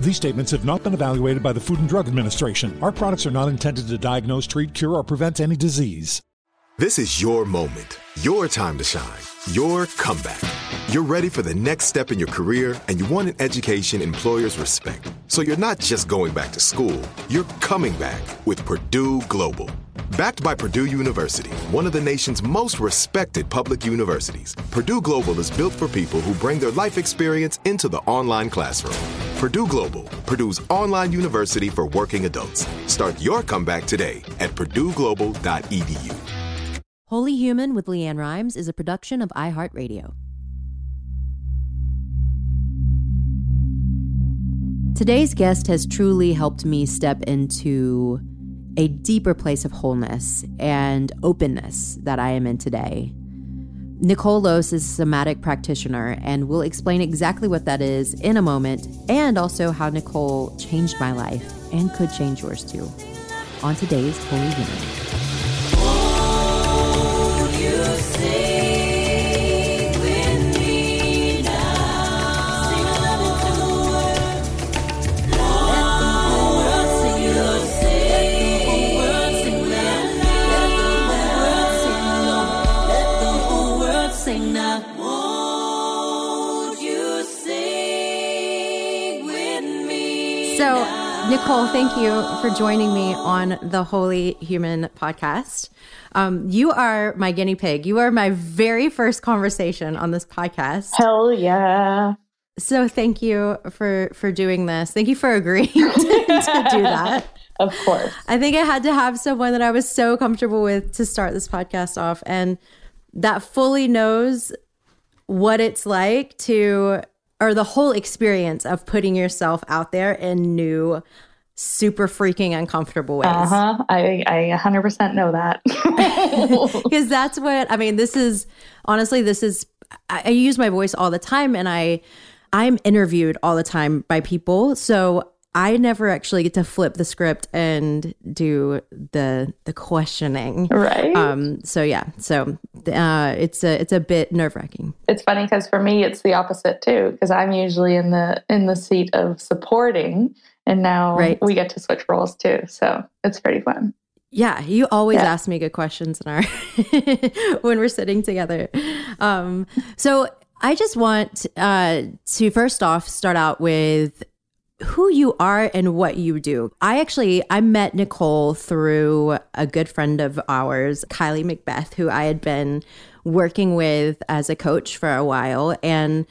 These statements have not been evaluated by the Food and Drug Administration. Our products are not intended to diagnose, treat, cure, or prevent any disease. This is your moment, your time to shine, your comeback. You're ready for the next step in your career, and you want an education employers respect. So you're not just going back to school, you're coming back with Purdue Global. Backed by Purdue University, one of the nation's most respected public universities, Purdue Global is built for people who bring their life experience into the online classroom. Purdue Global, Purdue's online university for working adults. Start your comeback today at purdueglobal.edu. Holy Human with LeAnn Rimes is a production of iHeartRadio. Today's guest has truly helped me step into a deeper place of wholeness and openness that I am in today. Nicole Los is a somatic practitioner, and we'll explain exactly what that is in a moment, and also how Nicole changed my life and could change yours too. On today's Holy Human. Nicole, thank you for joining me on the Holy Human podcast. Um, you are my guinea pig. You are my very first conversation on this podcast. Hell yeah. So, thank you for for doing this. Thank you for agreeing to, to do that. Of course. I think I had to have someone that I was so comfortable with to start this podcast off and that fully knows what it's like to or the whole experience of putting yourself out there in new super freaking uncomfortable ways. Uh-huh. I I 100% know that. Because that's what I mean this is honestly this is I, I use my voice all the time and I I'm interviewed all the time by people. So I never actually get to flip the script and do the the questioning. Right. Um so yeah. So uh it's a it's a bit nerve-wracking. it's funny because for me it's the opposite too because I'm usually in the in the seat of supporting and now Right. we get to switch roles too. So it's pretty fun. Yeah, you always Yeah. ask me good questions in our when we're sitting together. Um, so I just want uh, to first off start out with who you are and what you do. I actually I met Nicole through a good friend of ours, Kylie Macbeth, who I had been working with as a coach for a while and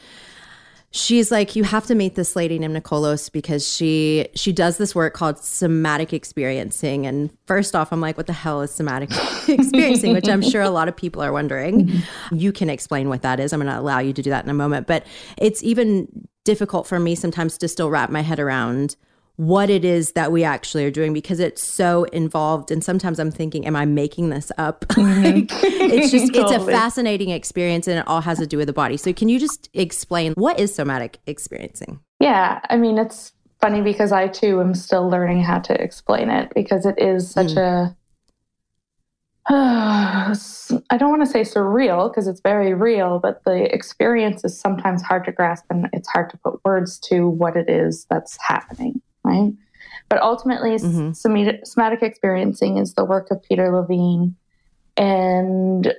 she's like you have to meet this lady named Nicole Los because she she does this work called somatic experiencing. And first off I'm like what the hell is somatic experiencing? Which I'm sure a lot of people are wondering. Mm-hmm. You can explain what that is. I'm going to allow you to do that in a moment. But it's even difficult for me sometimes to still wrap my head around what it is that we actually are doing because it's so involved. And sometimes i'm thinking am i making this up? Mm-hmm. Like, it's just it's a fascinating experience and it all has to do with the body. So can you just explain what is somatic experiencing? Yeah, I mean it's funny because I too am still learning how to explain it because it is such mm. a I don't want to say surreal because it's very real, but the experience is sometimes hard to grasp and it's hard to put words to what it is that's happening, right? But ultimately, mm-hmm. somatic experiencing is the work of Peter Levine. And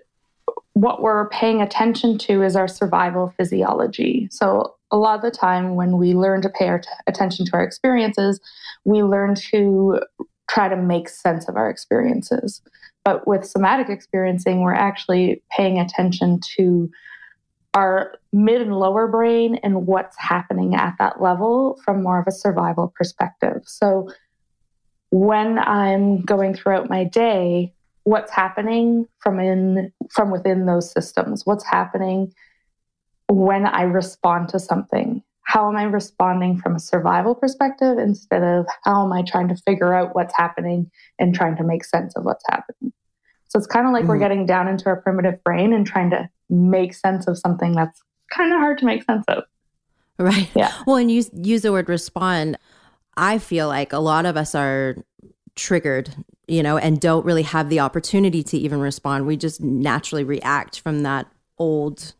what we're paying attention to is our survival physiology. So, a lot of the time when we learn to pay t- attention to our experiences, we learn to try to make sense of our experiences. But with somatic experiencing, we're actually paying attention to our mid and lower brain and what's happening at that level from more of a survival perspective. So when I'm going throughout my day, what's happening from in from within those systems? What's happening when I respond to something? How am I responding from a survival perspective instead of how am I trying to figure out what's happening and trying to make sense of what's happening? So it's kind of like mm-hmm. we're getting down into our primitive brain and trying to make sense of something that's kind of hard to make sense of. Right. Yeah. Well, and use use the word respond. I feel like a lot of us are triggered, you know, and don't really have the opportunity to even respond. We just naturally react from that old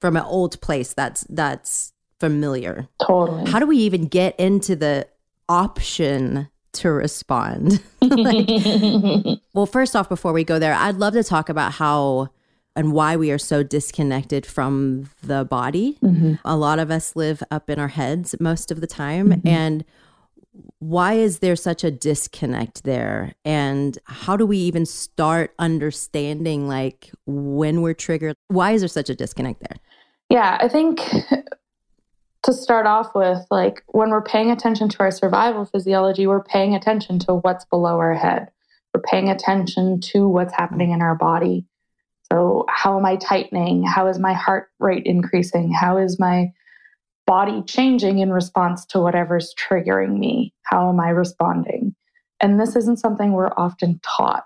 from an old place that's that's familiar. Totally. How do we even get into the option to respond. like, well, first off, before we go there, I'd love to talk about how and why we are so disconnected from the body. Mm-hmm. A lot of us live up in our heads most of the time. Mm-hmm. And why is there such a disconnect there? And how do we even start understanding like when we're triggered? Why is there such a disconnect there? Yeah, I think to start off with, like when we're paying attention to our survival physiology, we're paying attention to what's below our head. We're paying attention to what's happening in our body. So, how am I tightening? How is my heart rate increasing? How is my body changing in response to whatever's triggering me? How am I responding? And this isn't something we're often taught.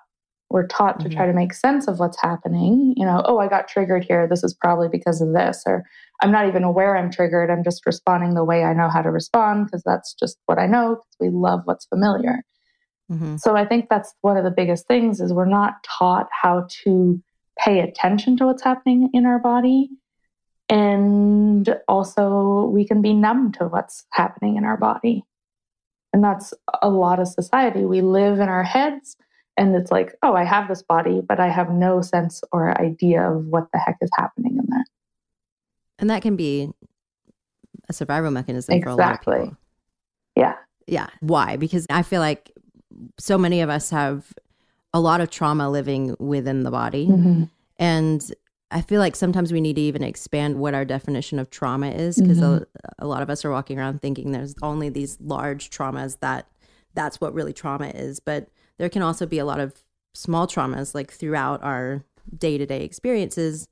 We're taught mm-hmm. to try to make sense of what's happening. You know, oh, I got triggered here. This is probably because of this. Or I'm not even aware I'm triggered. I'm just responding the way I know how to respond because that's just what I know because we love what's familiar. Mm-hmm. So I think that's one of the biggest things is we're not taught how to pay attention to what's happening in our body. And also we can be numb to what's happening in our body. And that's a lot of society. We live in our heads and it's like, oh, I have this body, but I have no sense or idea of what the heck is happening in there. And that can be a survival mechanism exactly. for a lot of people. Yeah. Yeah. Why? Because I feel like so many of us have a lot of trauma living within the body. Mm-hmm. And I feel like sometimes we need to even expand what our definition of trauma is because mm-hmm. a, a lot of us are walking around thinking there's only these large traumas that that's what really trauma is. But there can also be a lot of small traumas like throughout our day to day experiences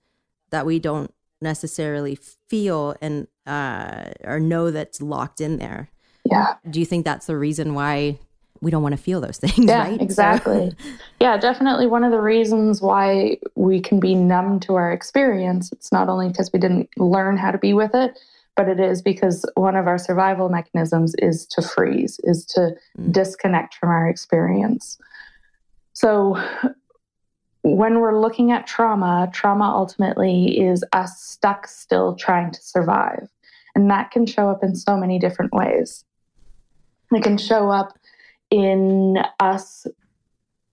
that we don't necessarily feel and uh, or know that's locked in there. Yeah. Do you think that's the reason why we don't want to feel those things? Yeah, right? exactly. So. yeah, definitely one of the reasons why we can be numb to our experience. It's not only because we didn't learn how to be with it, but it is because one of our survival mechanisms is to freeze, is to mm. disconnect from our experience. So when we're looking at trauma, trauma ultimately is us stuck still trying to survive. And that can show up in so many different ways. It can show up in us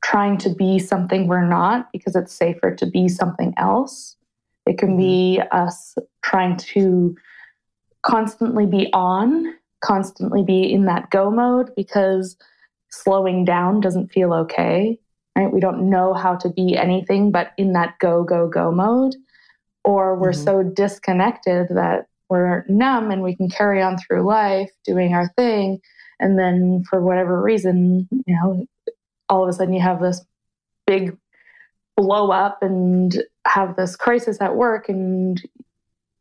trying to be something we're not because it's safer to be something else. It can be mm-hmm. us trying to constantly be on, constantly be in that go mode because slowing down doesn't feel okay right? We don't know how to be anything but in that go, go, go mode. Or we're mm-hmm. so disconnected that we're numb and we can carry on through life doing our thing. And then for whatever reason, you know, all of a sudden you have this big blow up and have this crisis at work and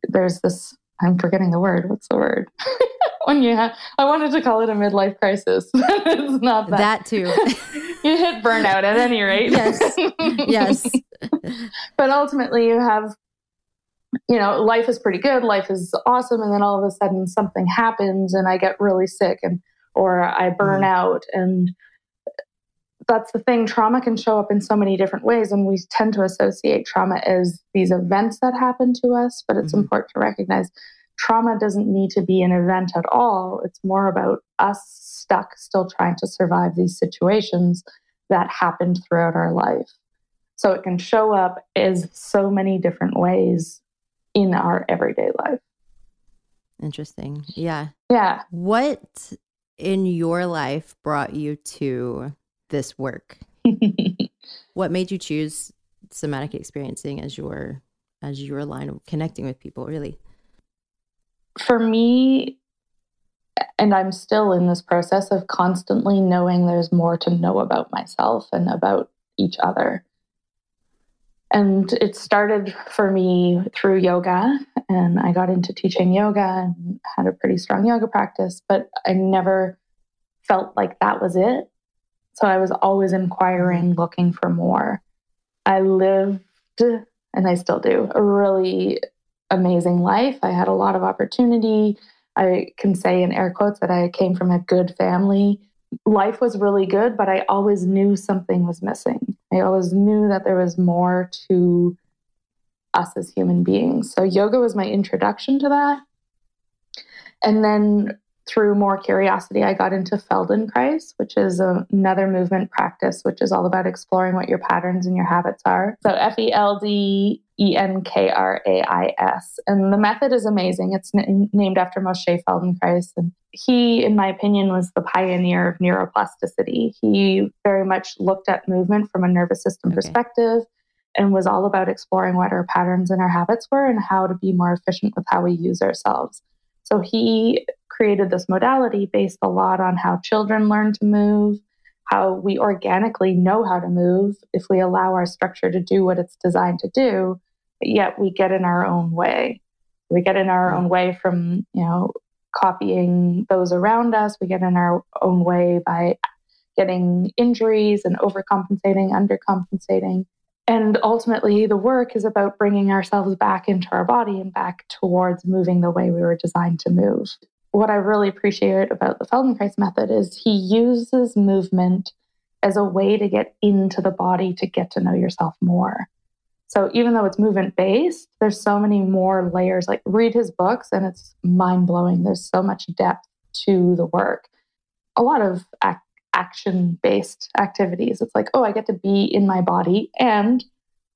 there's this I'm forgetting the word. What's the word? when you have, I wanted to call it a midlife crisis. it's not that. That too. you hit burnout at any rate. Yes. Yes. but ultimately, you have, you know, life is pretty good. Life is awesome. And then all of a sudden something happens and I get really sick and, or I burn mm. out and that's the thing. Trauma can show up in so many different ways, and we tend to associate trauma as these events that happen to us. But it's mm-hmm. important to recognize trauma doesn't need to be an event at all. It's more about us stuck, still trying to survive these situations that happened throughout our life. So it can show up as so many different ways in our everyday life. Interesting. Yeah. Yeah. What in your life brought you to this work? what made you choose somatic experiencing as your as your line of connecting with people really? For me, and I'm still in this process of constantly knowing there's more to know about myself and about each other. And it started for me through yoga, and I got into teaching yoga and had a pretty strong yoga practice, but I never felt like that was it. So I was always inquiring, looking for more. I lived, and I still do, a really amazing life. I had a lot of opportunity. I can say in air quotes that I came from a good family life was really good, but I always knew something was missing. I always knew that there was more to us as human beings. So yoga was my introduction to that. And then through more curiosity, I got into Feldenkrais, which is another movement practice, which is all about exploring what your patterns and your habits are. So F E L D E N K R A I S. And the method is amazing. It's n- named after Moshe Feldenkrais. And he, in my opinion, was the pioneer of neuroplasticity. He very much looked at movement from a nervous system okay. perspective and was all about exploring what our patterns and our habits were and how to be more efficient with how we use ourselves. So he created this modality based a lot on how children learn to move, how we organically know how to move if we allow our structure to do what it's designed to do, yet we get in our own way. We get in our own way from, you know, copying those around us. We get in our own way by getting injuries and overcompensating, undercompensating. And ultimately, the work is about bringing ourselves back into our body and back towards moving the way we were designed to move. What I really appreciate about the Feldenkrais method is he uses movement as a way to get into the body to get to know yourself more. So even though it's movement based, there's so many more layers. Like read his books and it's mind blowing. There's so much depth to the work. A lot of ac- action based activities. It's like, oh, I get to be in my body and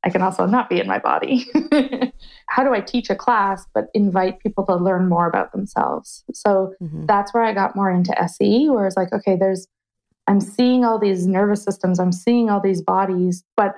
I can also not be in my body. How do I teach a class but invite people to learn more about themselves? So mm-hmm. that's where I got more into SE, where it's like, okay, there's, I'm seeing all these nervous systems, I'm seeing all these bodies, but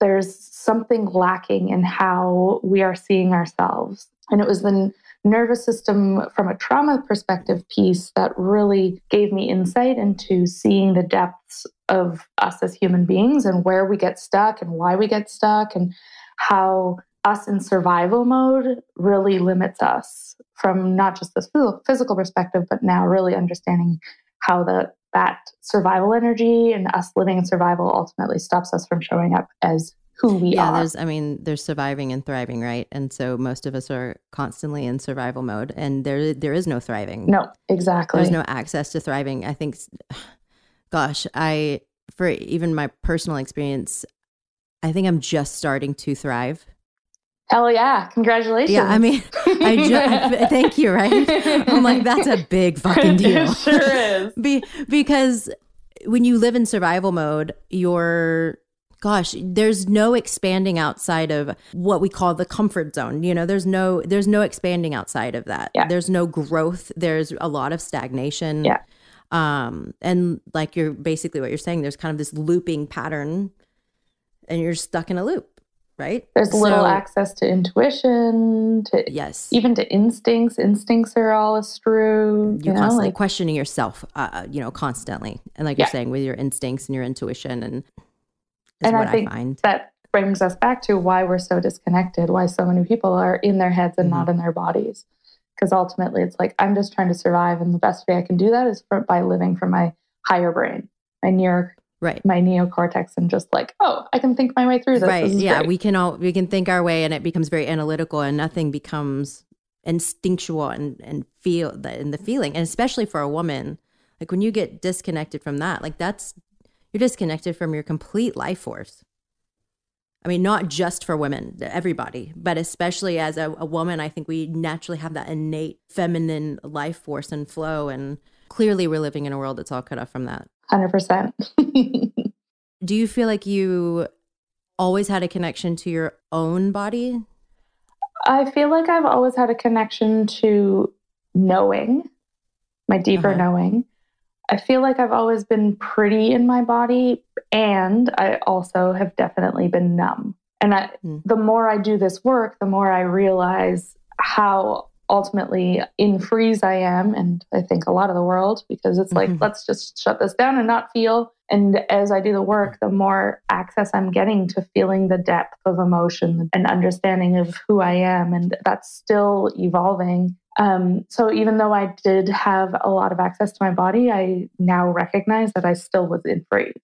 there's something lacking in how we are seeing ourselves. And it was the nervous system from a trauma perspective piece that really gave me insight into seeing the depths of us as human beings and where we get stuck and why we get stuck and how us in survival mode really limits us from not just this physical perspective, but now really understanding how the that survival energy and us living in survival ultimately stops us from showing up as who we yeah, are. there's I mean, there's surviving and thriving, right? And so most of us are constantly in survival mode and there there is no thriving. No, exactly. There's no access to thriving. I think gosh, I for even my personal experience, I think I'm just starting to thrive. Hell yeah. Congratulations. Yeah, I mean, I just thank you, right? I'm like, that's a big fucking deal. it sure is. Be, because when you live in survival mode, you're gosh there's no expanding outside of what we call the comfort zone you know there's no there's no expanding outside of that yeah. there's no growth there's a lot of stagnation yeah um and like you're basically what you're saying there's kind of this looping pattern and you're stuck in a loop right? There's so, little access to intuition, to yes, even to instincts. Instincts are all askew. You're you know, constantly like, questioning yourself, uh, uh, you know, constantly, and like yeah. you're saying, with your instincts and your intuition, and and I think I that brings us back to why we're so disconnected. Why so many people are in their heads and mm-hmm. not in their bodies. Because ultimately, it's like I'm just trying to survive, and the best way I can do that is for, by living from my higher brain, my near right my neocortex and just like oh i can think my way through this right this yeah great. we can all we can think our way and it becomes very analytical and nothing becomes instinctual and and feel the, and the feeling and especially for a woman like when you get disconnected from that like that's you're disconnected from your complete life force. I mean, not just for women, everybody, but especially as a, a, woman, I think we naturally have that innate feminine life force and flow. And clearly, we're living in a world that's all cut off from that. 100%. Do you feel like you always had a connection to your own body? I feel like I've always had a connection to knowing, my deeper uh-huh. knowing. I feel like I've always been pretty in my body, and I also have definitely been numb. And I, mm. the more I do this work, the more I realize how ultimately in freeze I am, and I think a lot of the world, because it's like, mm-hmm. let's just shut this down and not feel. And as I do the work, the more access I'm getting to feeling the depth of emotion and understanding of who I am. And that's still evolving. Um, so even though I did have a lot of access to my body, I now recognize that I still was in freeze.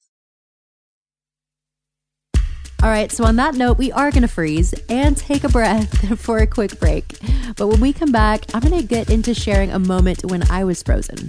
All right, so on that note, we are going to freeze and take a breath for a quick break. But when we come back, I'm going to get into sharing a moment when I was frozen.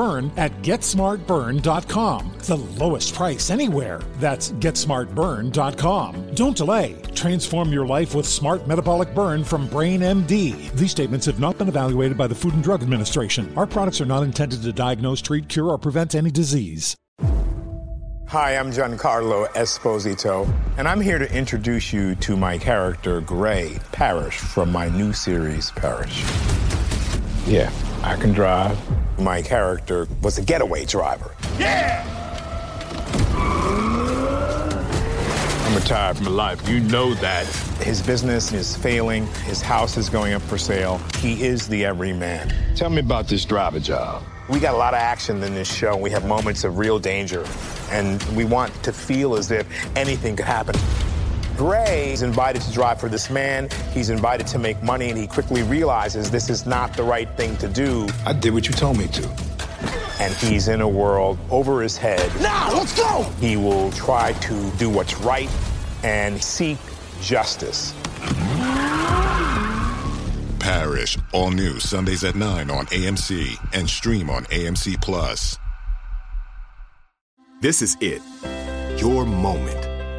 at GetSmartBurn.com. The lowest price anywhere. That's GetSmartBurn.com. Don't delay. Transform your life with Smart Metabolic Burn from Brain MD. These statements have not been evaluated by the Food and Drug Administration. Our products are not intended to diagnose, treat, cure, or prevent any disease. Hi, I'm Giancarlo Esposito, and I'm here to introduce you to my character, Gray Parish, from my new series, Parish. Yeah, I can drive. My character was a getaway driver. Yeah! I'm retired from life. You know that. His business is failing. His house is going up for sale. He is the everyman. Tell me about this driver job. We got a lot of action in this show. We have moments of real danger, and we want to feel as if anything could happen. Gray is invited to drive for this man. He's invited to make money, and he quickly realizes this is not the right thing to do. I did what you told me to and he's in a world over his head. Now, let's go! He will try to do what's right and seek justice. Parish, all new Sundays at 9 on AMC and stream on AMC Plus. This is it. Your moment.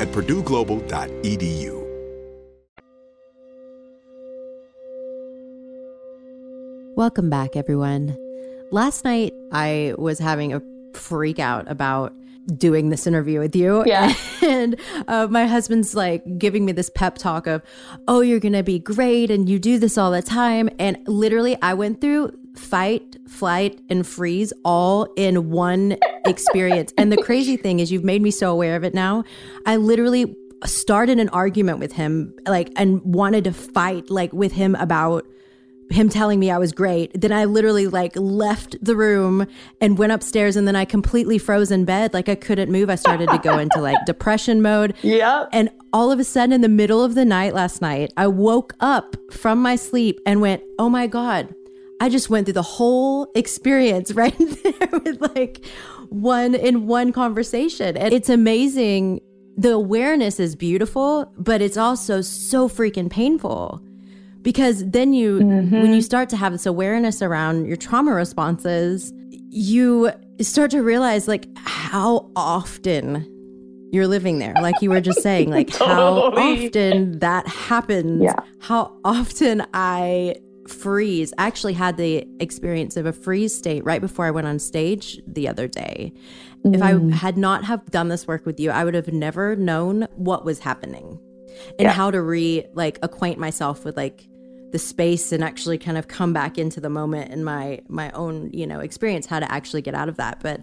at PurdueGlobal.edu. Welcome back, everyone. Last night, I was having a freak out about doing this interview with you. Yeah. And uh, my husband's like giving me this pep talk of, oh, you're going to be great and you do this all the time. And literally, I went through fight, flight, and freeze all in one experience. and the crazy thing is, you've made me so aware of it now. I literally started an argument with him, like, and wanted to fight, like, with him about him telling me I was great. Then I literally like left the room and went upstairs and then I completely froze in bed. Like I couldn't move. I started to go into like depression mode. Yeah. And all of a sudden in the middle of the night last night, I woke up from my sleep and went, oh my God, I just went through the whole experience right there with like one in one conversation. And it's amazing. The awareness is beautiful, but it's also so freaking painful because then you mm-hmm. when you start to have this awareness around your trauma responses you start to realize like how often you're living there like you were just saying like totally. how often that happens yeah. how often i freeze I actually had the experience of a freeze state right before i went on stage the other day mm. if i mm. had not have done this work with you i would have never known what was happening and yeah. how to re like acquaint myself with like the space and actually kind of come back into the moment in my my own you know experience how to actually get out of that. But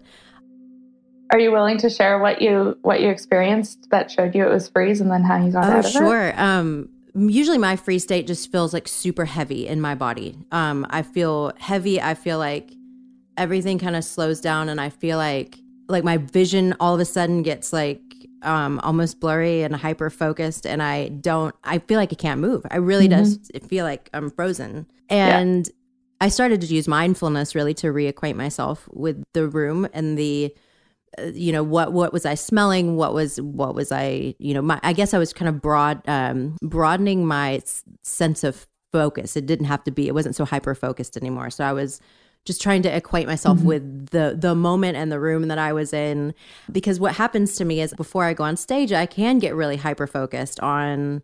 are you willing to share what you what you experienced that showed you it was freeze and then how you got oh, out of sure. it? sure. Um usually my free state just feels like super heavy in my body. Um i feel heavy. I feel like everything kind of slows down and i feel like like my vision all of a sudden gets like um, almost blurry and hyper focused, and I don't. I feel like I can't move. I really mm-hmm. does feel like I'm frozen. And yeah. I started to use mindfulness really to reacquaint myself with the room and the uh, you know what what was i smelling what was what was i you know my i guess i was kind of broad um broadening my s- sense of focus it didn't have to be it wasn't so hyper focused anymore so i was just trying to acquaint myself mm-hmm. with the the moment and the room that I was in because what happens to me is before I go on stage I can get really hyper focused on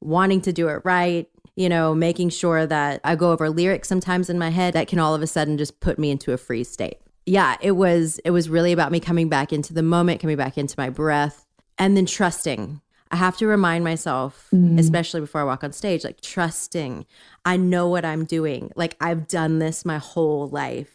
wanting to do it right you know making sure that I go over lyrics sometimes in my head that can all of a sudden just put me into a freeze state yeah it was it was really about me coming back into the moment coming back into my breath and then trusting I have to remind myself, mm. especially before I walk on stage, like trusting. I know what I'm doing. Like I've done this my whole life.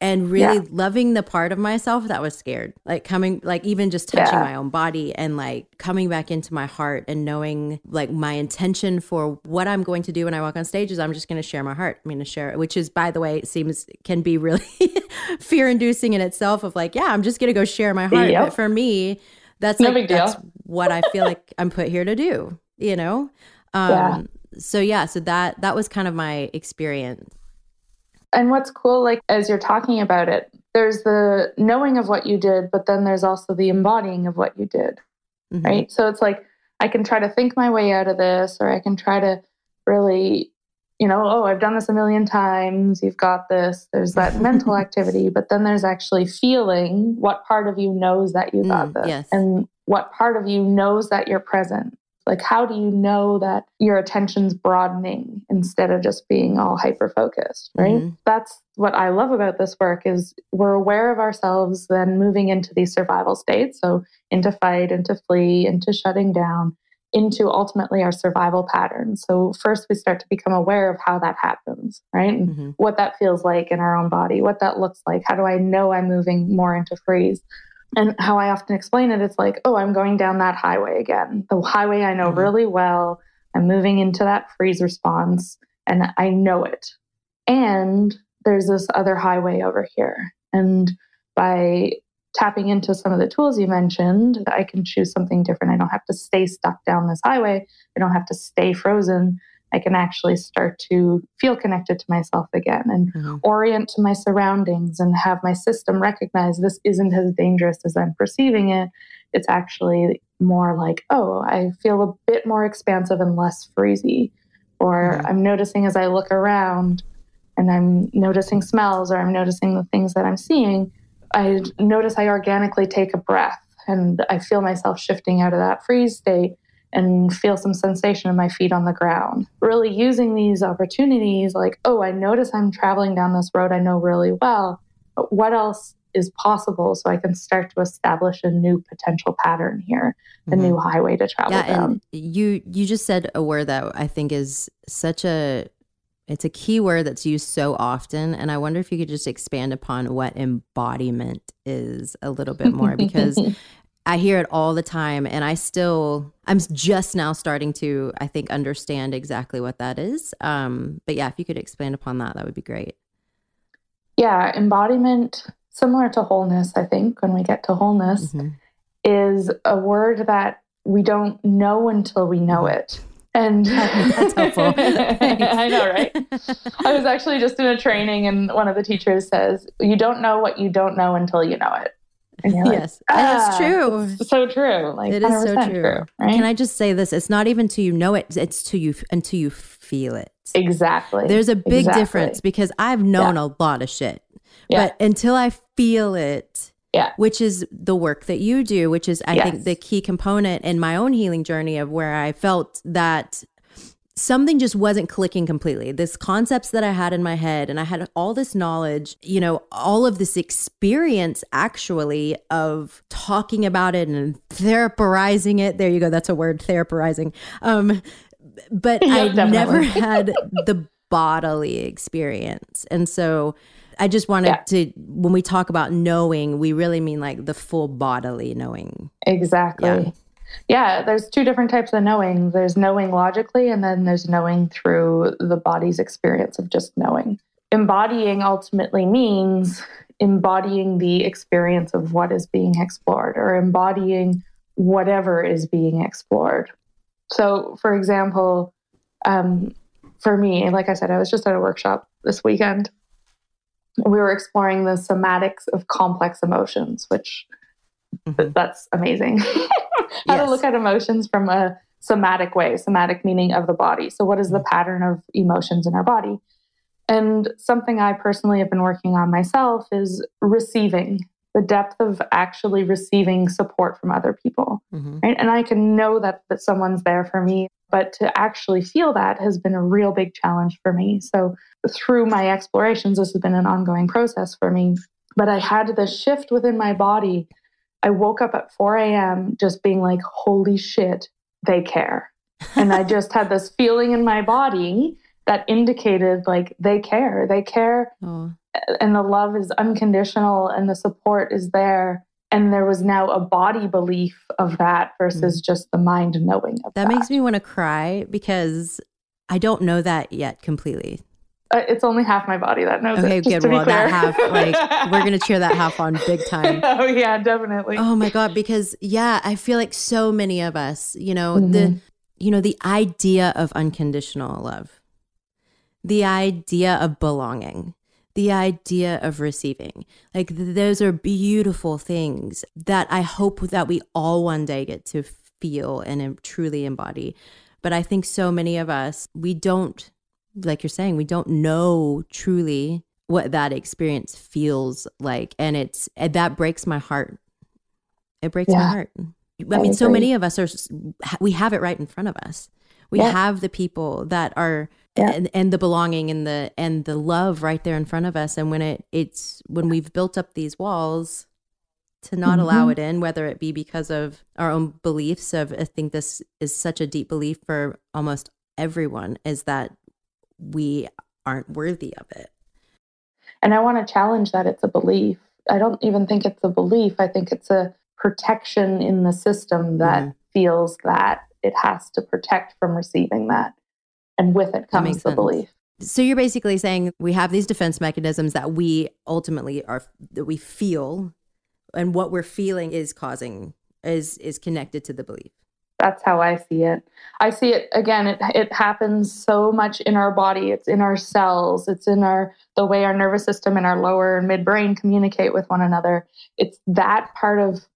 And really yeah. loving the part of myself that was scared. Like coming like even just touching yeah. my own body and like coming back into my heart and knowing like my intention for what I'm going to do when I walk on stage is I'm just going to share my heart. I'm going to share it, which is by the way, seems can be really fear inducing in itself of like, yeah, I'm just going to go share my heart. Yep. But for me, that's no like that's what I feel like I'm put here to do, you know? Um yeah. so yeah, so that that was kind of my experience. And what's cool like as you're talking about it, there's the knowing of what you did, but then there's also the embodying of what you did. Mm-hmm. Right? So it's like I can try to think my way out of this or I can try to really you know, oh, I've done this a million times, you've got this. There's that mental activity, but then there's actually feeling what part of you knows that you got mm, this yes. and what part of you knows that you're present. Like, how do you know that your attention's broadening instead of just being all hyper focused, right? Mm-hmm. That's what I love about this work is we're aware of ourselves, then moving into these survival states. So into fight, into flee, into shutting down into ultimately our survival patterns. So, first, we start to become aware of how that happens, right? Mm-hmm. What that feels like in our own body, what that looks like. How do I know I'm moving more into freeze? And how I often explain it, it's like, oh, I'm going down that highway again. The highway I know mm-hmm. really well. I'm moving into that freeze response and I know it. And there's this other highway over here. And by tapping into some of the tools you mentioned, I can choose something different. I don't have to stay stuck down this highway. I don't have to stay frozen. I can actually start to feel connected to myself again and mm-hmm. orient to my surroundings and have my system recognize this isn't as dangerous as I'm perceiving it. It's actually more like, oh, I feel a bit more expansive and less freezy. Or mm-hmm. I'm noticing as I look around and I'm noticing smells or I'm noticing the things that I'm seeing I notice I organically take a breath and I feel myself shifting out of that freeze state and feel some sensation in my feet on the ground. Really using these opportunities like, oh, I notice I'm traveling down this road I know really well. But what else is possible so I can start to establish a new potential pattern here, a mm-hmm. new highway to travel yeah, down. And you you just said a word that I think is such a it's a key word that's used so often. And I wonder if you could just expand upon what embodiment is a little bit more because I hear it all the time and I still I'm just now starting to I think understand exactly what that is. Um but yeah, if you could expand upon that that would be great. Yeah, embodiment similar to wholeness, I think, when we get to wholeness mm-hmm. is a word that we don't know until we know mm-hmm. it. And that's helpful. I know, right? I was actually just in a training, and one of the teachers says, You don't know what you don't know until you know it. yes, ah, that's true. so true. Like it is so true. true right? Can I just say this? It's not even till you know it; it's to you until you feel it. Exactly. There's a big exactly. difference because I've known yeah. a lot of shit, yeah. but until I feel it, yeah. Which is the work that you do, which is, I yes. think, the key component in my own healing journey of where I felt that something just wasn't clicking completely. This concepts that I had in my head, and I had all this knowledge, you know, all of this experience actually of talking about it and therapizing it. There you go. That's a word, therapizing. Um, but yeah, I definitely. never had the bodily experience. And so I just wanted yeah. to, when we talk about knowing, we really mean like the full bodily knowing. Exactly. Yeah. yeah, there's two different types of knowing there's knowing logically, and then there's knowing through the body's experience of just knowing. Embodying ultimately means embodying the experience of what is being explored or embodying whatever is being explored. So, for example, um, for me, like I said, I was just at a workshop this weekend we were exploring the somatics of complex emotions, which mm-hmm. that's amazing. How yes. to look at emotions from a somatic way, somatic meaning of the body. So, what is the mm-hmm. pattern of emotions in our body? And something I personally have been working on myself is receiving the depth of actually receiving support from other people. Mm-hmm. Right. And I can know that, that someone's there for me, but to actually feel that has been a real big challenge for me. So, through my explorations, this has been an ongoing process for me. But I had this shift within my body. I woke up at 4 a.m. just being like, holy shit, they care. and I just had this feeling in my body that indicated like they care. They care. Oh. And the love is unconditional and the support is there. And there was now a body belief of that versus mm. just the mind knowing of that. That makes me want to cry because I don't know that yet completely. Uh, it's only half my body that knows okay, it. Okay, good. Well, that half, like, we're gonna cheer that half on big time. oh yeah, definitely. Oh my god, because yeah, I feel like so many of us, you know, mm-hmm. the, you know, the idea of unconditional love, the idea of belonging, the idea of receiving, like those are beautiful things that I hope that we all one day get to feel and truly embody. But I think so many of us, we don't like you're saying, we don't know truly what that experience feels like. And it's, eh, that breaks my heart. It breaks yeah. my heart. I, I mean, agree. so many of us are, we have it right in front of us. We yeah. have the people that are, yeah. and, and the belonging and the, and the love right there in front of us. And when it, it's, when we've built up these walls, to not mm-hmm. allow it in, whether it be because of our own beliefs of I think this is such a deep belief for almost everyone, is that we aren't worthy of it. And I want to challenge that it's a belief. I don't even think it's a belief. I think it's a protection in the system that mm-hmm. feels that it has to protect from receiving that. And with it comes the sense. belief. So you're basically saying we have these defense mechanisms that we ultimately are that we feel and what we're feeling is causing is is connected to the belief that's how I see it. I see it again. It it happens so much in our body. It's in our cells. It's in our the way our nervous system and our lower and midbrain communicate with one another. It's that part of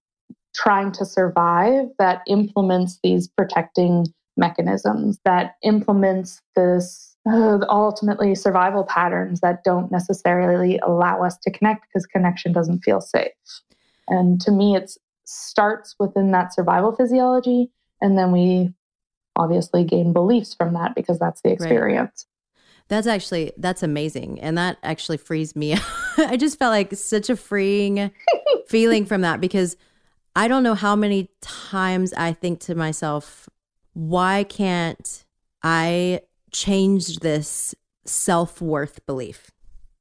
trying to survive that implements these protecting mechanisms. That implements this uh, ultimately survival patterns that don't necessarily allow us to connect because connection doesn't feel safe. And to me, it starts within that survival physiology and then we obviously gain beliefs from that because that's the experience. Right. That's actually that's amazing. And that actually frees me. I just felt like such a freeing feeling from that because I don't know how many times I think to myself, why can't I change this self-worth belief?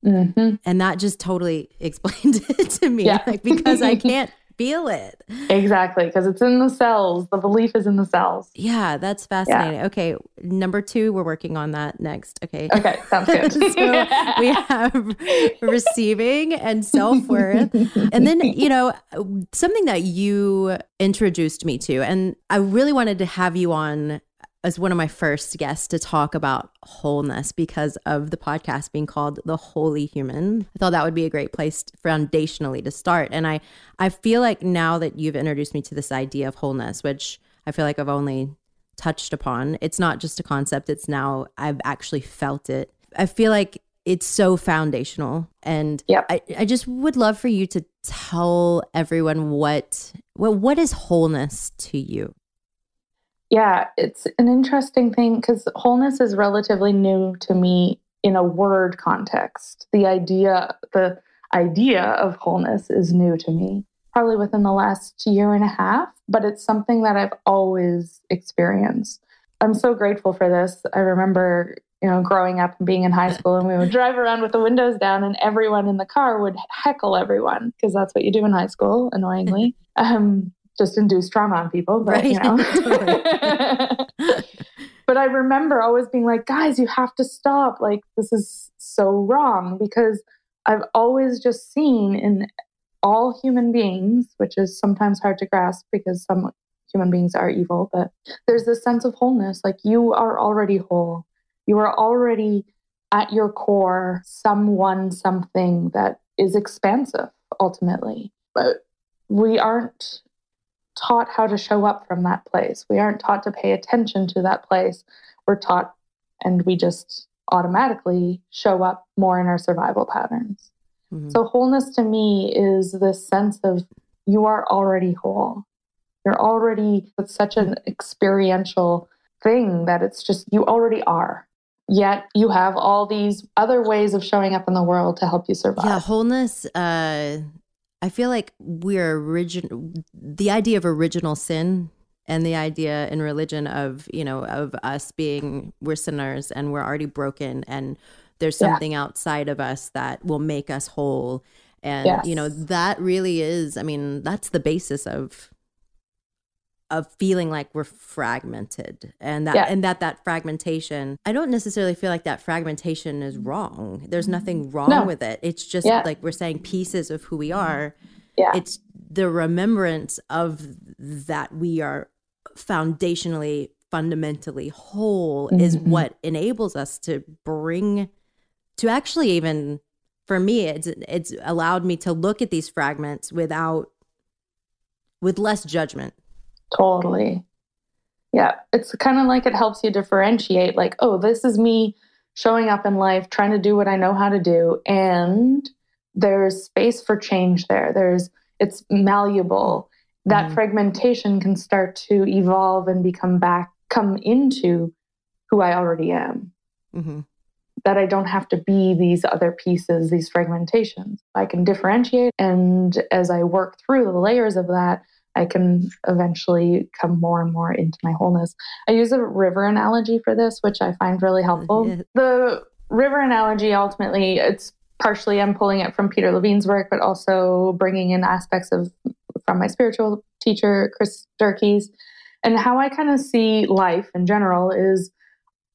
Mm-hmm. And that just totally explained it to me. Yeah. Like because I can't feel it. Exactly, because it's in the cells. The belief is in the cells. Yeah, that's fascinating. Yeah. Okay, number two, we're working on that next. Okay. Okay, sounds good. so we have receiving and self worth. And then, you know, something that you introduced me to, and I really wanted to have you on as one of my first guests to talk about wholeness because of the podcast being called The Holy Human. I thought that would be a great place foundationally to start. And I I feel like now that you've introduced me to this idea of wholeness, which I feel like I've only touched upon, it's not just a concept, it's now I've actually felt it. I feel like it's so foundational and yep. I, I just would love for you to tell everyone what what what is wholeness to you yeah, it's an interesting thing because wholeness is relatively new to me in a word context. The idea, the idea of wholeness is new to me, probably within the last year and a half, but it's something that I've always experienced. I'm so grateful for this. I remember, you know, growing up and being in high school, and we would drive around with the windows down, and everyone in the car would heckle everyone because that's what you do in high school, annoyingly. Um, just induce trauma on people, but right. you know. but I remember always being like, guys, you have to stop. Like, this is so wrong because I've always just seen in all human beings, which is sometimes hard to grasp because some human beings are evil, but there's this sense of wholeness. Like, you are already whole. You are already at your core someone, something that is expansive ultimately. But we aren't taught how to show up from that place. We aren't taught to pay attention to that place. We're taught, and we just automatically show up more in our survival patterns. Mm-hmm. So, wholeness to me is this sense of you are already whole. You're already, it's such an experiential thing that it's just, you already are. Yet you have all these other ways of showing up in the world to help you survive. Yeah, wholeness uh, I feel like we're original. The idea of original sin and the idea in religion of you know of us being we're sinners and we're already broken and there's something yeah. outside of us that will make us whole and yes. you know that really is i mean that's the basis of of feeling like we're fragmented and that yeah. and that that fragmentation i don't necessarily feel like that fragmentation is wrong there's nothing wrong no. with it it's just yeah. like we're saying pieces of who we are yeah. it's the remembrance of that we are foundationally fundamentally whole mm-hmm. is what enables us to bring to actually even for me it's it's allowed me to look at these fragments without with less judgment Totally. Yeah. It's kind of like it helps you differentiate like, oh, this is me showing up in life, trying to do what I know how to do. And there's space for change there. There's, it's malleable. That mm-hmm. fragmentation can start to evolve and become back, come into who I already am. Mm-hmm. That I don't have to be these other pieces, these fragmentations. I can differentiate. And as I work through the layers of that, I can eventually come more and more into my wholeness. I use a river analogy for this, which I find really helpful. The river analogy ultimately, it's partially I'm pulling it from Peter Levine's work, but also bringing in aspects of from my spiritual teacher, Chris Durkes. And how I kind of see life in general is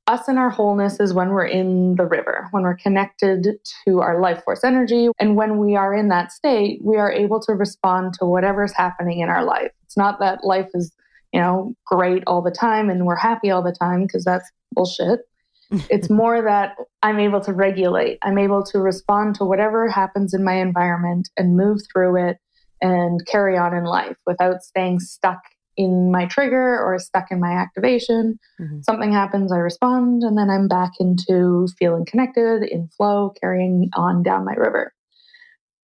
us in our wholeness is when we're in the river, when we're connected to our life force energy. And when we are in that state, we are able to respond to whatever's happening in our life. It's not that life is, you know, great all the time and we're happy all the time because that's bullshit. it's more that I'm able to regulate. I'm able to respond to whatever happens in my environment and move through it and carry on in life without staying stuck in my trigger or stuck in my activation. Mm-hmm. Something happens, I respond, and then I'm back into feeling connected, in flow, carrying on down my river.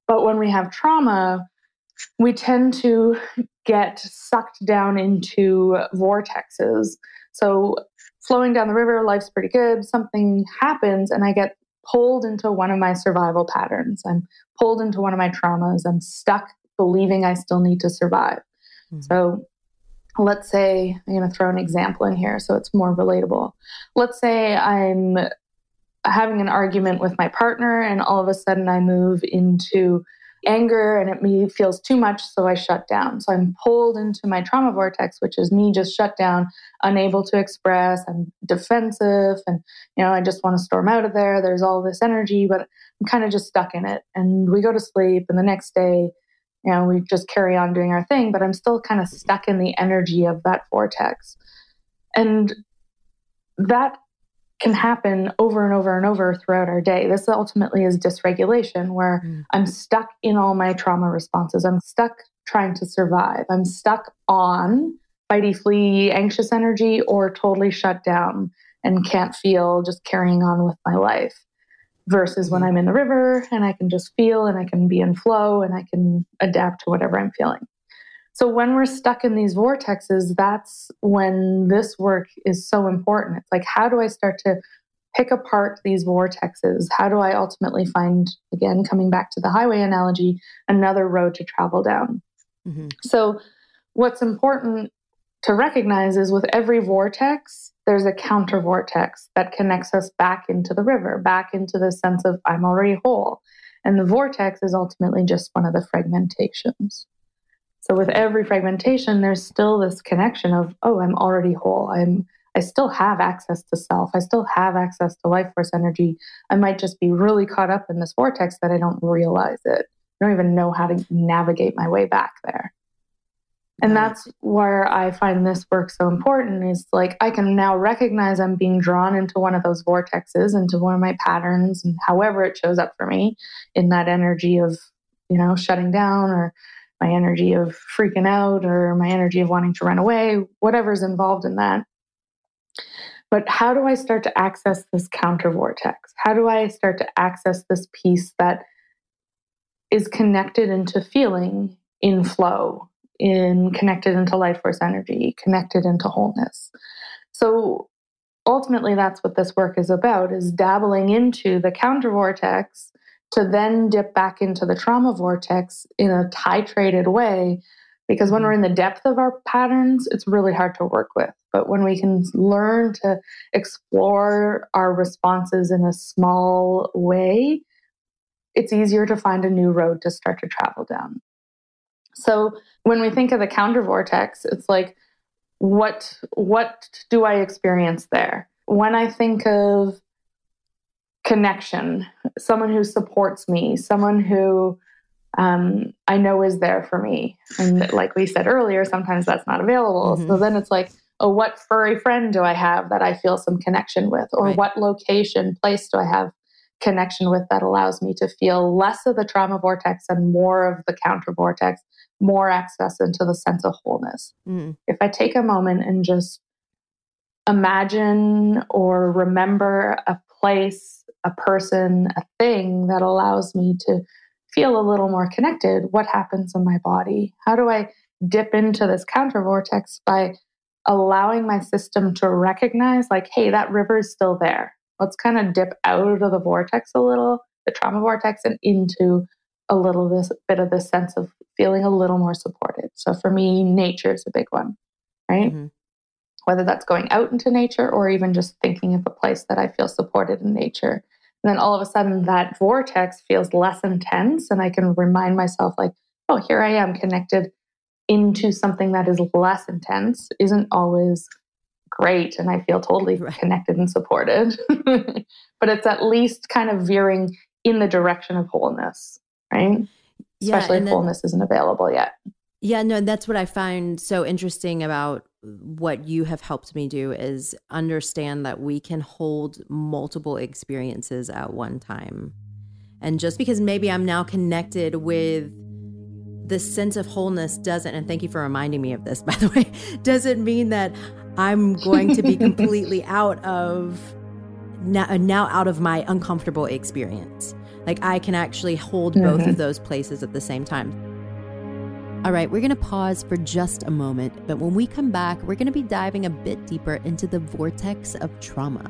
But when we have trauma, we tend to get sucked down into vortexes. So, flowing down the river, life's pretty good. Something happens, and I get pulled into one of my survival patterns. I'm pulled into one of my traumas. I'm stuck believing I still need to survive. Mm-hmm. So, let's say I'm going to throw an example in here so it's more relatable. Let's say I'm having an argument with my partner, and all of a sudden I move into anger and it feels too much, so I shut down. So I'm pulled into my trauma vortex, which is me just shut down, unable to express. I'm defensive, and you know I just want to storm out of there. There's all this energy, but I'm kind of just stuck in it. And we go to sleep, and the next day, you know, we just carry on doing our thing, but I'm still kind of stuck in the energy of that vortex, and that can happen over and over and over throughout our day. This ultimately is dysregulation where mm. I'm stuck in all my trauma responses. I'm stuck trying to survive. I'm stuck on fighty, flee, anxious energy or totally shut down and can't feel just carrying on with my life. Versus when mm. I'm in the river and I can just feel and I can be in flow and I can adapt to whatever I'm feeling. So when we're stuck in these vortexes, that's when this work is so important. It's like, how do I start to pick apart these vortexes? How do I ultimately find, again, coming back to the highway analogy, another road to travel down? Mm-hmm. So, what's important to recognize is with every vortex, there's a counter vortex that connects us back into the river, back into the sense of I'm already whole. And the vortex is ultimately just one of the fragmentations. So with every fragmentation, there's still this connection of, oh, I'm already whole. I'm I still have access to self. I still have access to life force energy. I might just be really caught up in this vortex that I don't realize it. I don't even know how to navigate my way back there. And that's where I find this work so important is like I can now recognize I'm being drawn into one of those vortexes, into one of my patterns, and however it shows up for me in that energy of, you know, shutting down or my energy of freaking out or my energy of wanting to run away, whatever's involved in that. But how do I start to access this counter vortex? How do I start to access this piece that is connected into feeling in flow, in connected into life force energy, connected into wholeness? So ultimately that's what this work is about is dabbling into the counter vortex to then dip back into the trauma vortex in a titrated way. Because when mm-hmm. we're in the depth of our patterns, it's really hard to work with. But when we can learn to explore our responses in a small way, it's easier to find a new road to start to travel down. So when we think of the counter vortex, it's like, what what do I experience there? When I think of connection, someone who supports me, someone who um, I know is there for me. And like we said earlier, sometimes that's not available. Mm-hmm. So then it's like, oh, what furry friend do I have that I feel some connection with? Or right. what location, place do I have connection with that allows me to feel less of the trauma vortex and more of the counter vortex, more access into the sense of wholeness? Mm. If I take a moment and just imagine or remember a place a person, a thing that allows me to feel a little more connected. What happens in my body? How do I dip into this counter vortex by allowing my system to recognize, like, hey, that river is still there. Let's kind of dip out of the vortex a little, the trauma vortex, and into a little this bit of this sense of feeling a little more supported. So for me, nature is a big one, right? Mm-hmm whether that's going out into nature or even just thinking of a place that I feel supported in nature. And then all of a sudden, that vortex feels less intense, and I can remind myself, like, oh, here I am connected into something that is less intense, isn't always great, and I feel totally connected and supported. but it's at least kind of veering in the direction of wholeness, right? Especially yeah, if then, wholeness isn't available yet. Yeah, no, that's what I find so interesting about what you have helped me do is understand that we can hold multiple experiences at one time. And just because maybe I'm now connected with the sense of wholeness doesn't, and thank you for reminding me of this, by the way, doesn't mean that I'm going to be completely out of now, now out of my uncomfortable experience. Like I can actually hold mm-hmm. both of mm-hmm. those places at the same time. All right, we're going to pause for just a moment, but when we come back, we're going to be diving a bit deeper into the vortex of trauma.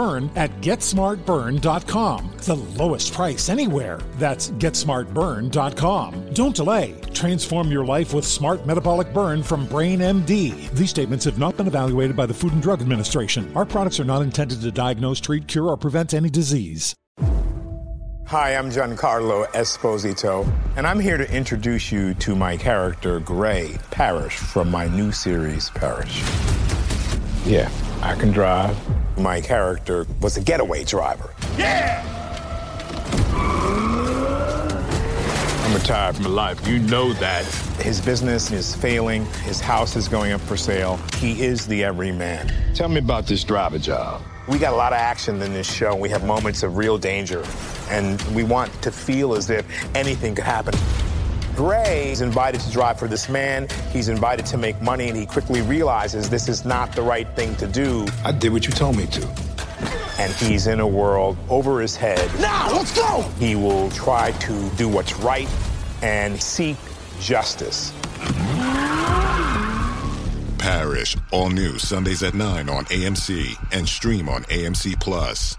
at GetSmartBurn.com. The lowest price anywhere. That's GetSmartBurn.com. Don't delay. Transform your life with Smart Metabolic Burn from Brain MD. These statements have not been evaluated by the Food and Drug Administration. Our products are not intended to diagnose, treat, cure, or prevent any disease. Hi, I'm Giancarlo Esposito, and I'm here to introduce you to my character, Gray Parish, from my new series, Parish. Yeah, I can drive. My character was a getaway driver. Yeah! I'm retired from life. You know that. His business is failing. His house is going up for sale. He is the everyman. Tell me about this driver job. We got a lot of action in this show. We have moments of real danger, and we want to feel as if anything could happen. Gray is invited to drive for this man. He's invited to make money, and he quickly realizes this is not the right thing to do. I did what you told me to. And he's in a world over his head. Now, let's go! He will try to do what's right and seek justice. Parish, all new Sundays at 9 on AMC and stream on AMC Plus.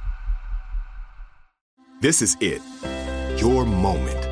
This is it. Your moment.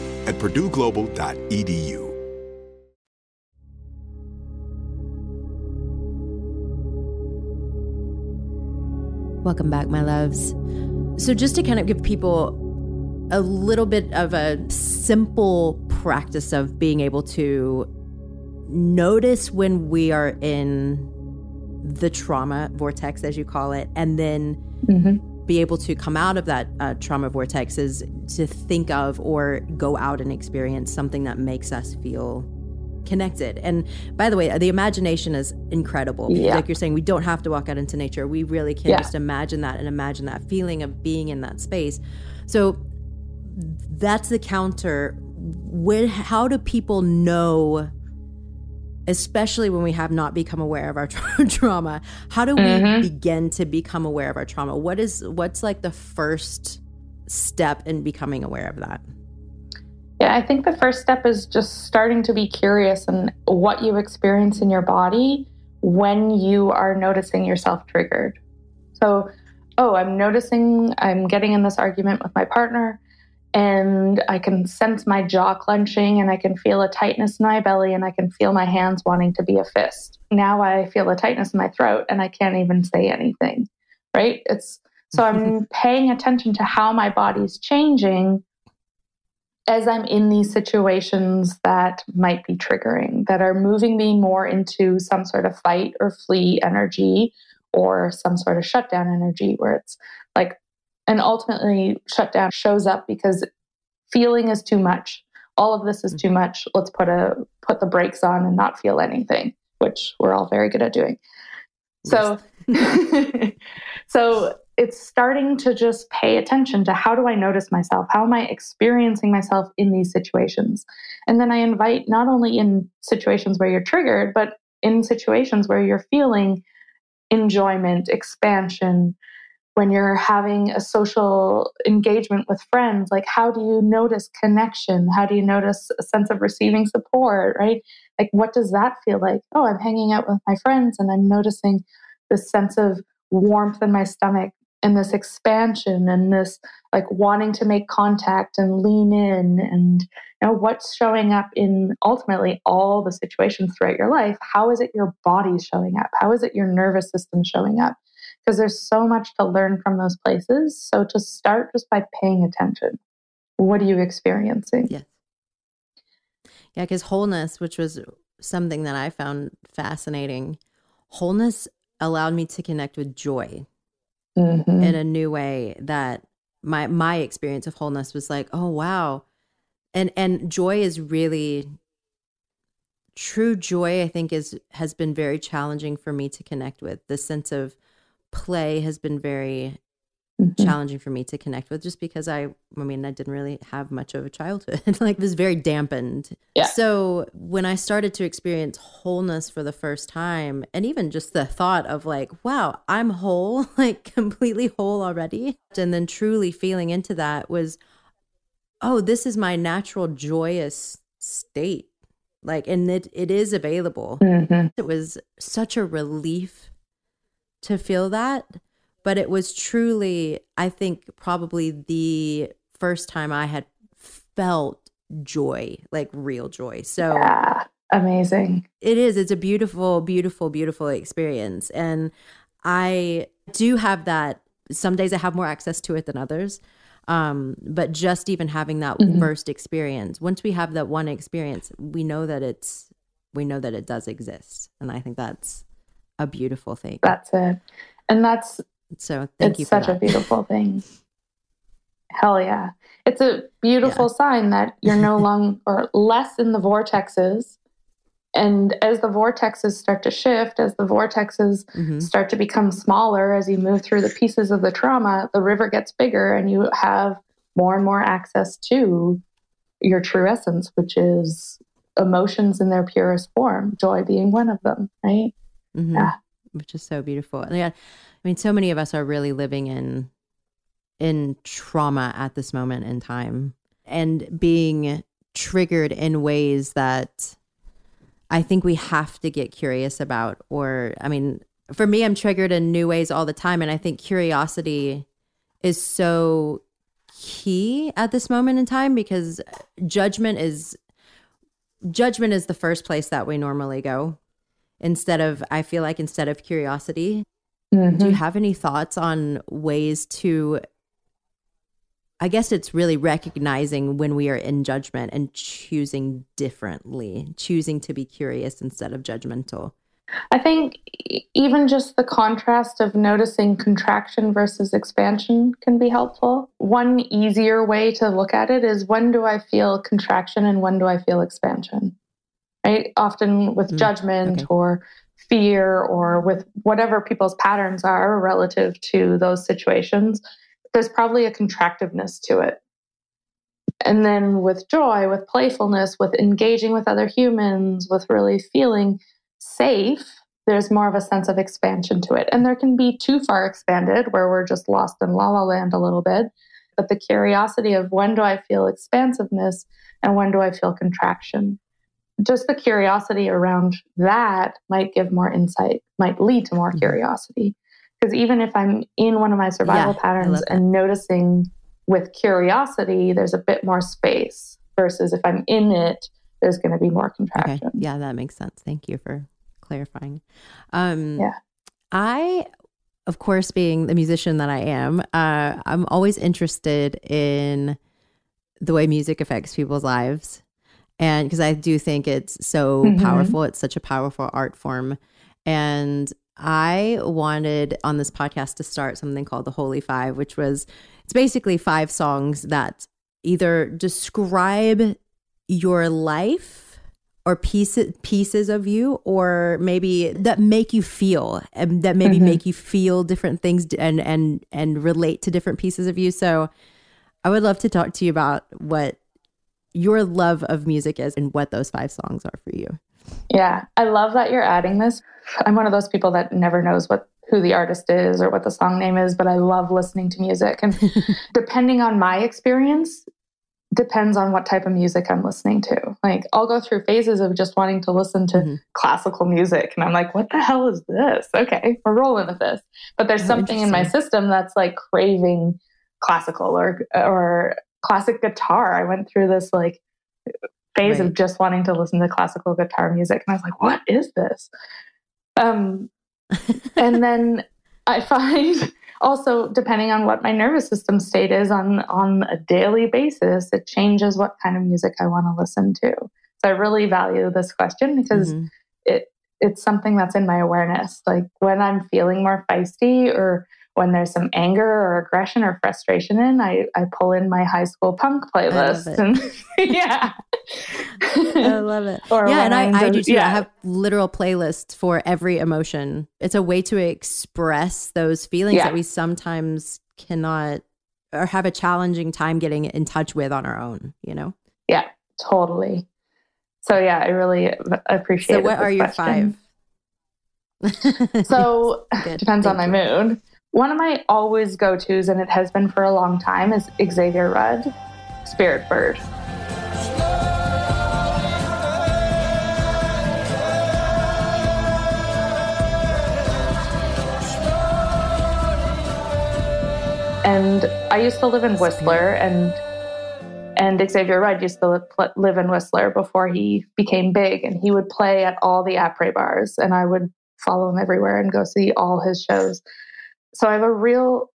at purdueglobal.edu. Welcome back, my loves. So, just to kind of give people a little bit of a simple practice of being able to notice when we are in the trauma vortex, as you call it, and then Mm-hmm. Be able to come out of that uh, trauma vortex is to think of or go out and experience something that makes us feel connected. And by the way, the imagination is incredible. Yeah. Like you're saying, we don't have to walk out into nature. We really can Yeah. just imagine that and imagine that feeling of being in that space. So that's the counter. When, how do people know, especially when we have not become aware of our tra- trauma? How do we Mhm. begin to become aware of our trauma? What is what's like the first step in becoming aware of that? Yeah, I think the first step is just starting to be curious in what you experience in your body when you are noticing yourself triggered. So, oh, I'm noticing I'm getting in this argument with my partner, and I can sense my jaw clenching, and I can feel a tightness in my belly, and I can feel my hands wanting to be a fist. Now I feel a tightness in my throat, and I can't even say anything, right? It's so I'm paying attention to how my body's changing as I'm in these situations that might be triggering, that are moving me more into some sort of fight or flee energy or some sort of shutdown energy where it's like, and ultimately shutdown shows up because feeling is too much. All of this is too much. Let's put a put the brakes on and not feel anything, which we're all very good at doing. So so it's starting to just pay attention to how do I notice myself? How am I experiencing myself in these situations? And then I invite not only in situations where you're triggered, but in situations where you're feeling enjoyment, expansion, when you're having a social engagement with friends, like how do you notice connection? How do you notice a sense of receiving support, right? Like, what does that feel like? Oh, I'm hanging out with my friends and I'm noticing this sense of warmth in my stomach and this expansion and this like wanting to make contact and lean in and you know what's showing up in ultimately all the situations throughout your life how is it your body showing up how is it your nervous system showing up because there's so much to learn from those places. So to start just by paying attention. What are you experiencing? Yes. Yeah because wholeness which was something that i found fascinating wholeness allowed me to connect with joy mm-hmm. in a new way that my my experience of wholeness was like oh wow. And and joy is really true joy i think is has been very challenging for me to connect with. The sense of play has been very mm-hmm. challenging for me to connect with just because I I mean I didn't really have much of a childhood like this very dampened. Yeah. So when I started to experience wholeness for the first time and even just the thought of like wow, I'm whole, like completely whole already and then truly feeling into that was oh, this is my natural joyous state. Like and it it is available. Mm-hmm. It was such a relief to feel that but it was truly, I think, probably the first time I had felt joy, like real joy. So, yeah, amazing. It is. It's a beautiful, beautiful, beautiful experience. And I do have that. Some days I have more access to it than others. Um, but just even having that mm-hmm. first experience, once we have that one experience, we know that it's, we know that it does exist. And I think that's a beautiful thing. That's it. And that's so thank it's you. such a beautiful thing. Hell yeah. It's a beautiful yeah. sign that you're no longer or less in the vortexes. And as the vortexes start to shift, as the vortexes mm-hmm. start to become smaller, as you move through the pieces of the trauma, the river gets bigger and you have more and more access to your true essence, which is emotions in their purest form, joy being one of them, right? Mm-hmm. Yeah. Which is so beautiful. And yeah, I mean, so many of us are really living in in trauma at this moment in time and being triggered in ways that I think we have to get curious about. Or, I mean, for me, I'm triggered in new ways all the time. And I think curiosity is so key at this moment in time because judgment is judgment is the first place that we normally go instead of i feel like instead of curiosity Mm-hmm. Do you have any thoughts on ways to? I guess it's really recognizing when we are in judgment and choosing differently, choosing to be curious instead of judgmental. I think even just the contrast of noticing contraction versus expansion can be helpful. One easier way to look at it is when do I feel contraction and when do I feel expansion? Right? Often with mm, judgment okay. or fear or with whatever people's patterns are relative to those situations, there's probably a contractiveness to it. And then with joy, with playfulness, with engaging with other humans, with really feeling safe, there's more of a sense of expansion to it. And there can be too far expanded where we're just lost in la la land a little bit. But the curiosity of when do I feel expansiveness and when do I feel contraction? Just the curiosity around that might give more insight, might lead to more mm-hmm. curiosity. Because even if I'm in one of my survival yeah, patterns and noticing with curiosity, there's a bit more space versus if I'm in it, there's going to be more contraction. Okay. Yeah, that makes sense. Thank you for clarifying. Um, yeah. I, of course, being the musician that I am, uh, I'm always interested in the way music affects people's lives and because I do think it's so mm-hmm. powerful, it's such a powerful art form. And I wanted on this podcast to start something called the Holy Five, which was it's basically five songs that either describe your life or pieces pieces of you or maybe that make you feel and that maybe mm-hmm. make you feel different things and and and relate to different pieces of you so i would love to talk to you about what your love of music is and what those five songs are for you yeah i love that you're adding this i'm one of those people that never knows what who the artist is or what the song name is but i love listening to music and depending on my experience depends on what type of music I'm listening to. Like I'll go through phases of just wanting to listen to mm-hmm. classical music and I'm like, what the hell is this? Okay, we're rolling with this. But there's oh, something in my system that's like craving classical or or classic guitar. I went through this like phase right. of just wanting to listen to classical guitar music and I was like, what is this? Um and then I find also depending on what my nervous system state is on on a daily basis it changes what kind of music i want to listen to so i really value this question because mm-hmm. it it's something that's in my awareness like when i'm feeling more feisty or when there's some anger or aggression or frustration in, I, I pull in my high school punk playlist. And yeah. I love it. Or yeah, and I, I do too. Yeah. I have literal playlists for every emotion. It's a way to express those feelings yeah. that we sometimes cannot or have a challenging time getting in touch with on our own, you know? Yeah, totally. So yeah, I really appreciate it. So what are your question. five? so depends Thank on my mood. One of my always go tos, and it has been for a long time, is Xavier Rudd, Spirit Bird. And I used to live in Whistler, and and Xavier Rudd used to live in Whistler before he became big, and he would play at all the après bars, and I would follow him everywhere and go see all his shows so I have a real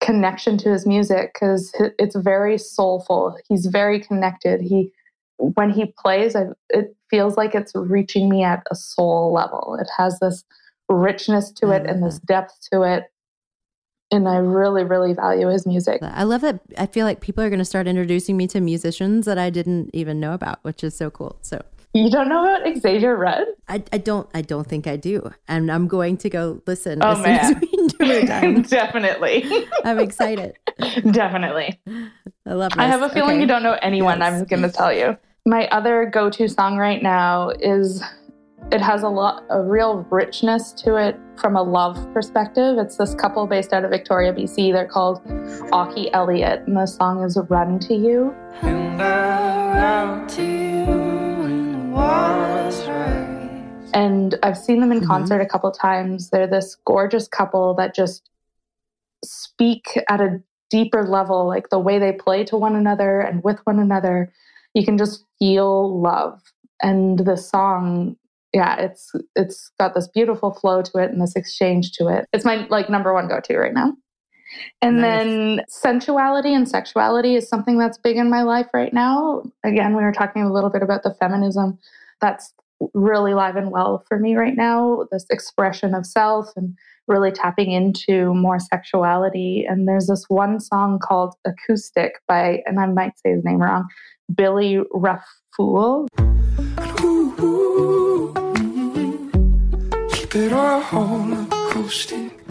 connection to his music because it's very soulful. He's very connected. He when he plays, I, it feels like it's reaching me at a soul level. It has this richness to it and this mm. depth to it. And I really, really value his music. I love that. I feel like people are going to start introducing me to musicians that I didn't even know about, which is so cool. So you don't know about Xavier Rudd? I, I don't I don't think I do. And I'm going to go listen oh, man. Definitely. I'm excited. Definitely. I love this. I have a feeling okay. you don't know anyone yes. I'm gonna tell you. My other go-to song right now is it has a lot a real richness to it from a love perspective. It's this couple based out of Victoria, BC. They're called Ocie Elliott, and the song is Run to You. And I run to you. And I've seen them in mm-hmm. concert a couple times. They're this gorgeous couple that just speak at a deeper level, like the way they play to one another and with one another. You can just feel love. And the song, yeah, it's it's got this beautiful flow to it and this exchange to it. It's my like number one go-to right now. And nice. then sensuality and sexuality is something that's big in my life right now. Again, we were talking a little bit about the feminism. That's really live and well for me right now this expression of self and really tapping into more sexuality and there's this one song called acoustic by and i might say his name wrong billy raffoul keep it all acoustic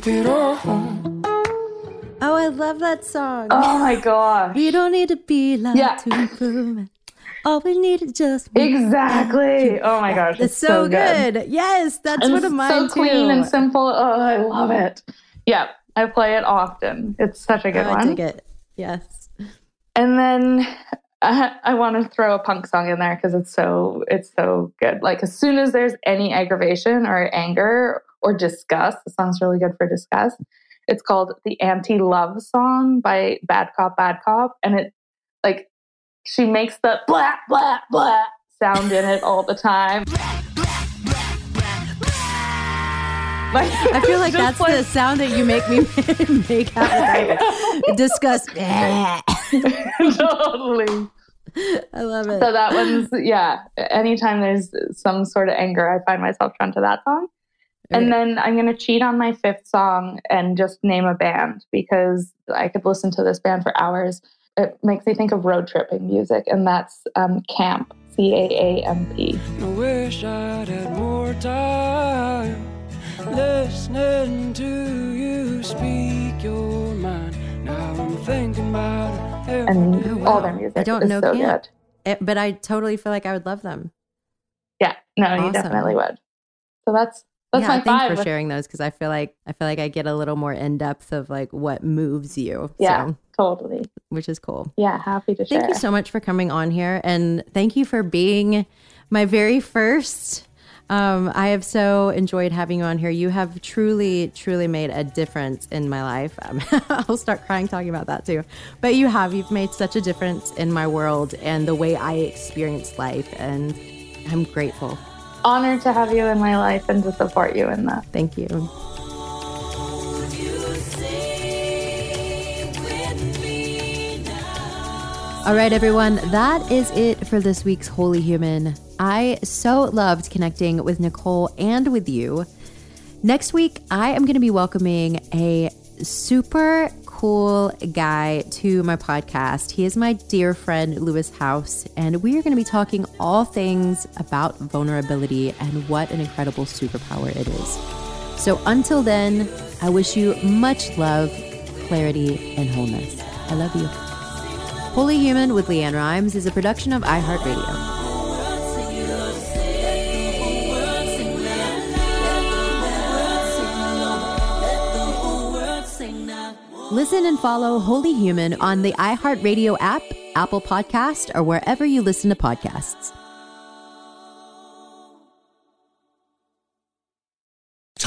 keep it all Oh, I love that song. Oh my gosh. We don't need to be loved yeah. to improve it. All we need is just exactly. Oh my gosh, it's, so, so good. good. Yes, that's and one of mine so too. clean and simple. Oh, I love it. Yeah, I play it often. It's such a good oh, one. I dig it. Yes. And then I, I want to throw a punk song in there because it's so it's so good. Like as soon as there's any aggravation or anger or disgust, the song's really good for disgust. It's called the Anti Love Song by Bad Cop Bad Cop. And it, like, she makes the blah, blah, blah sound in it all the time. Like, I feel like that's like, the sound that you make me make out disgust. totally. I love it. So that one's yeah. Anytime there's some sort of anger, I find myself drawn to that song. And then I'm going to cheat on my fifth song and just name a band because I could listen to this band for hours. it makes me think of road tripping music, and that's um, Caamp, C A A M P. I wish I'd had more time listening to you speak your mind. Now I'm thinking about it. And all their music I don't is know so Caamp. good. It- but I totally feel like I would love them. Yeah, no, Awesome. you definitely would. So that's that's yeah, my thanks five. for sharing those because I feel like I feel like I get a little more in depth of like what moves you. Yeah, so, totally. which is cool. Yeah, happy to share. Thank you so much for coming on here, and thank you for being my very first. Um, I have so enjoyed having you on here. You have truly, truly made a difference in my life. Um, I'll start crying talking about that too. But you have. You've made such a difference in my world and the way I experience life, and I'm grateful. Honored to have you in my life and to support you in that. Thank you. All right, everyone, that is it for this week's Holy Human. I so loved connecting with Nicole and with you. Next week, I am going to be welcoming a super cool guy to my podcast. He is my dear friend, Lewis Howes, and we are going to be talking all things about vulnerability and what an incredible superpower it is. So until then, I wish you much love, clarity, and wholeness. I love you. Holy Human with LeAnn Rimes is a production of iHeartRadio. Listen and follow Holy Human on the iHeartRadio app, Apple Podcast, or wherever you listen to podcasts.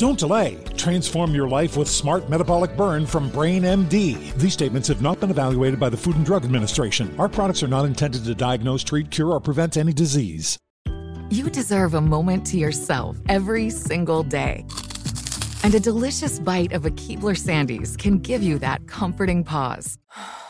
Don't delay. Transform your life with Smart Metabolic Burn from Brain MD. These statements have not been evaluated by the Food and Drug Administration. Our products are not intended to diagnose, treat, cure, or prevent any disease. You deserve a moment to yourself every single day. And a delicious bite of a Keebler Sandies can give you that comforting pause.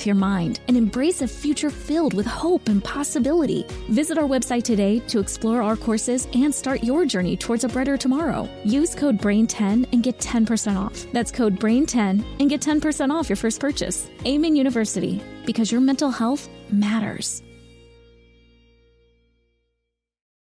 with your mind and embrace a future filled with hope and possibility. Visit our website today to explore our courses and start your journey towards a brighter tomorrow. Use code BRAIN10 and get 10% off. That's code BRAIN10 and get 10% off your first purchase. Amen University, because your mental health matters.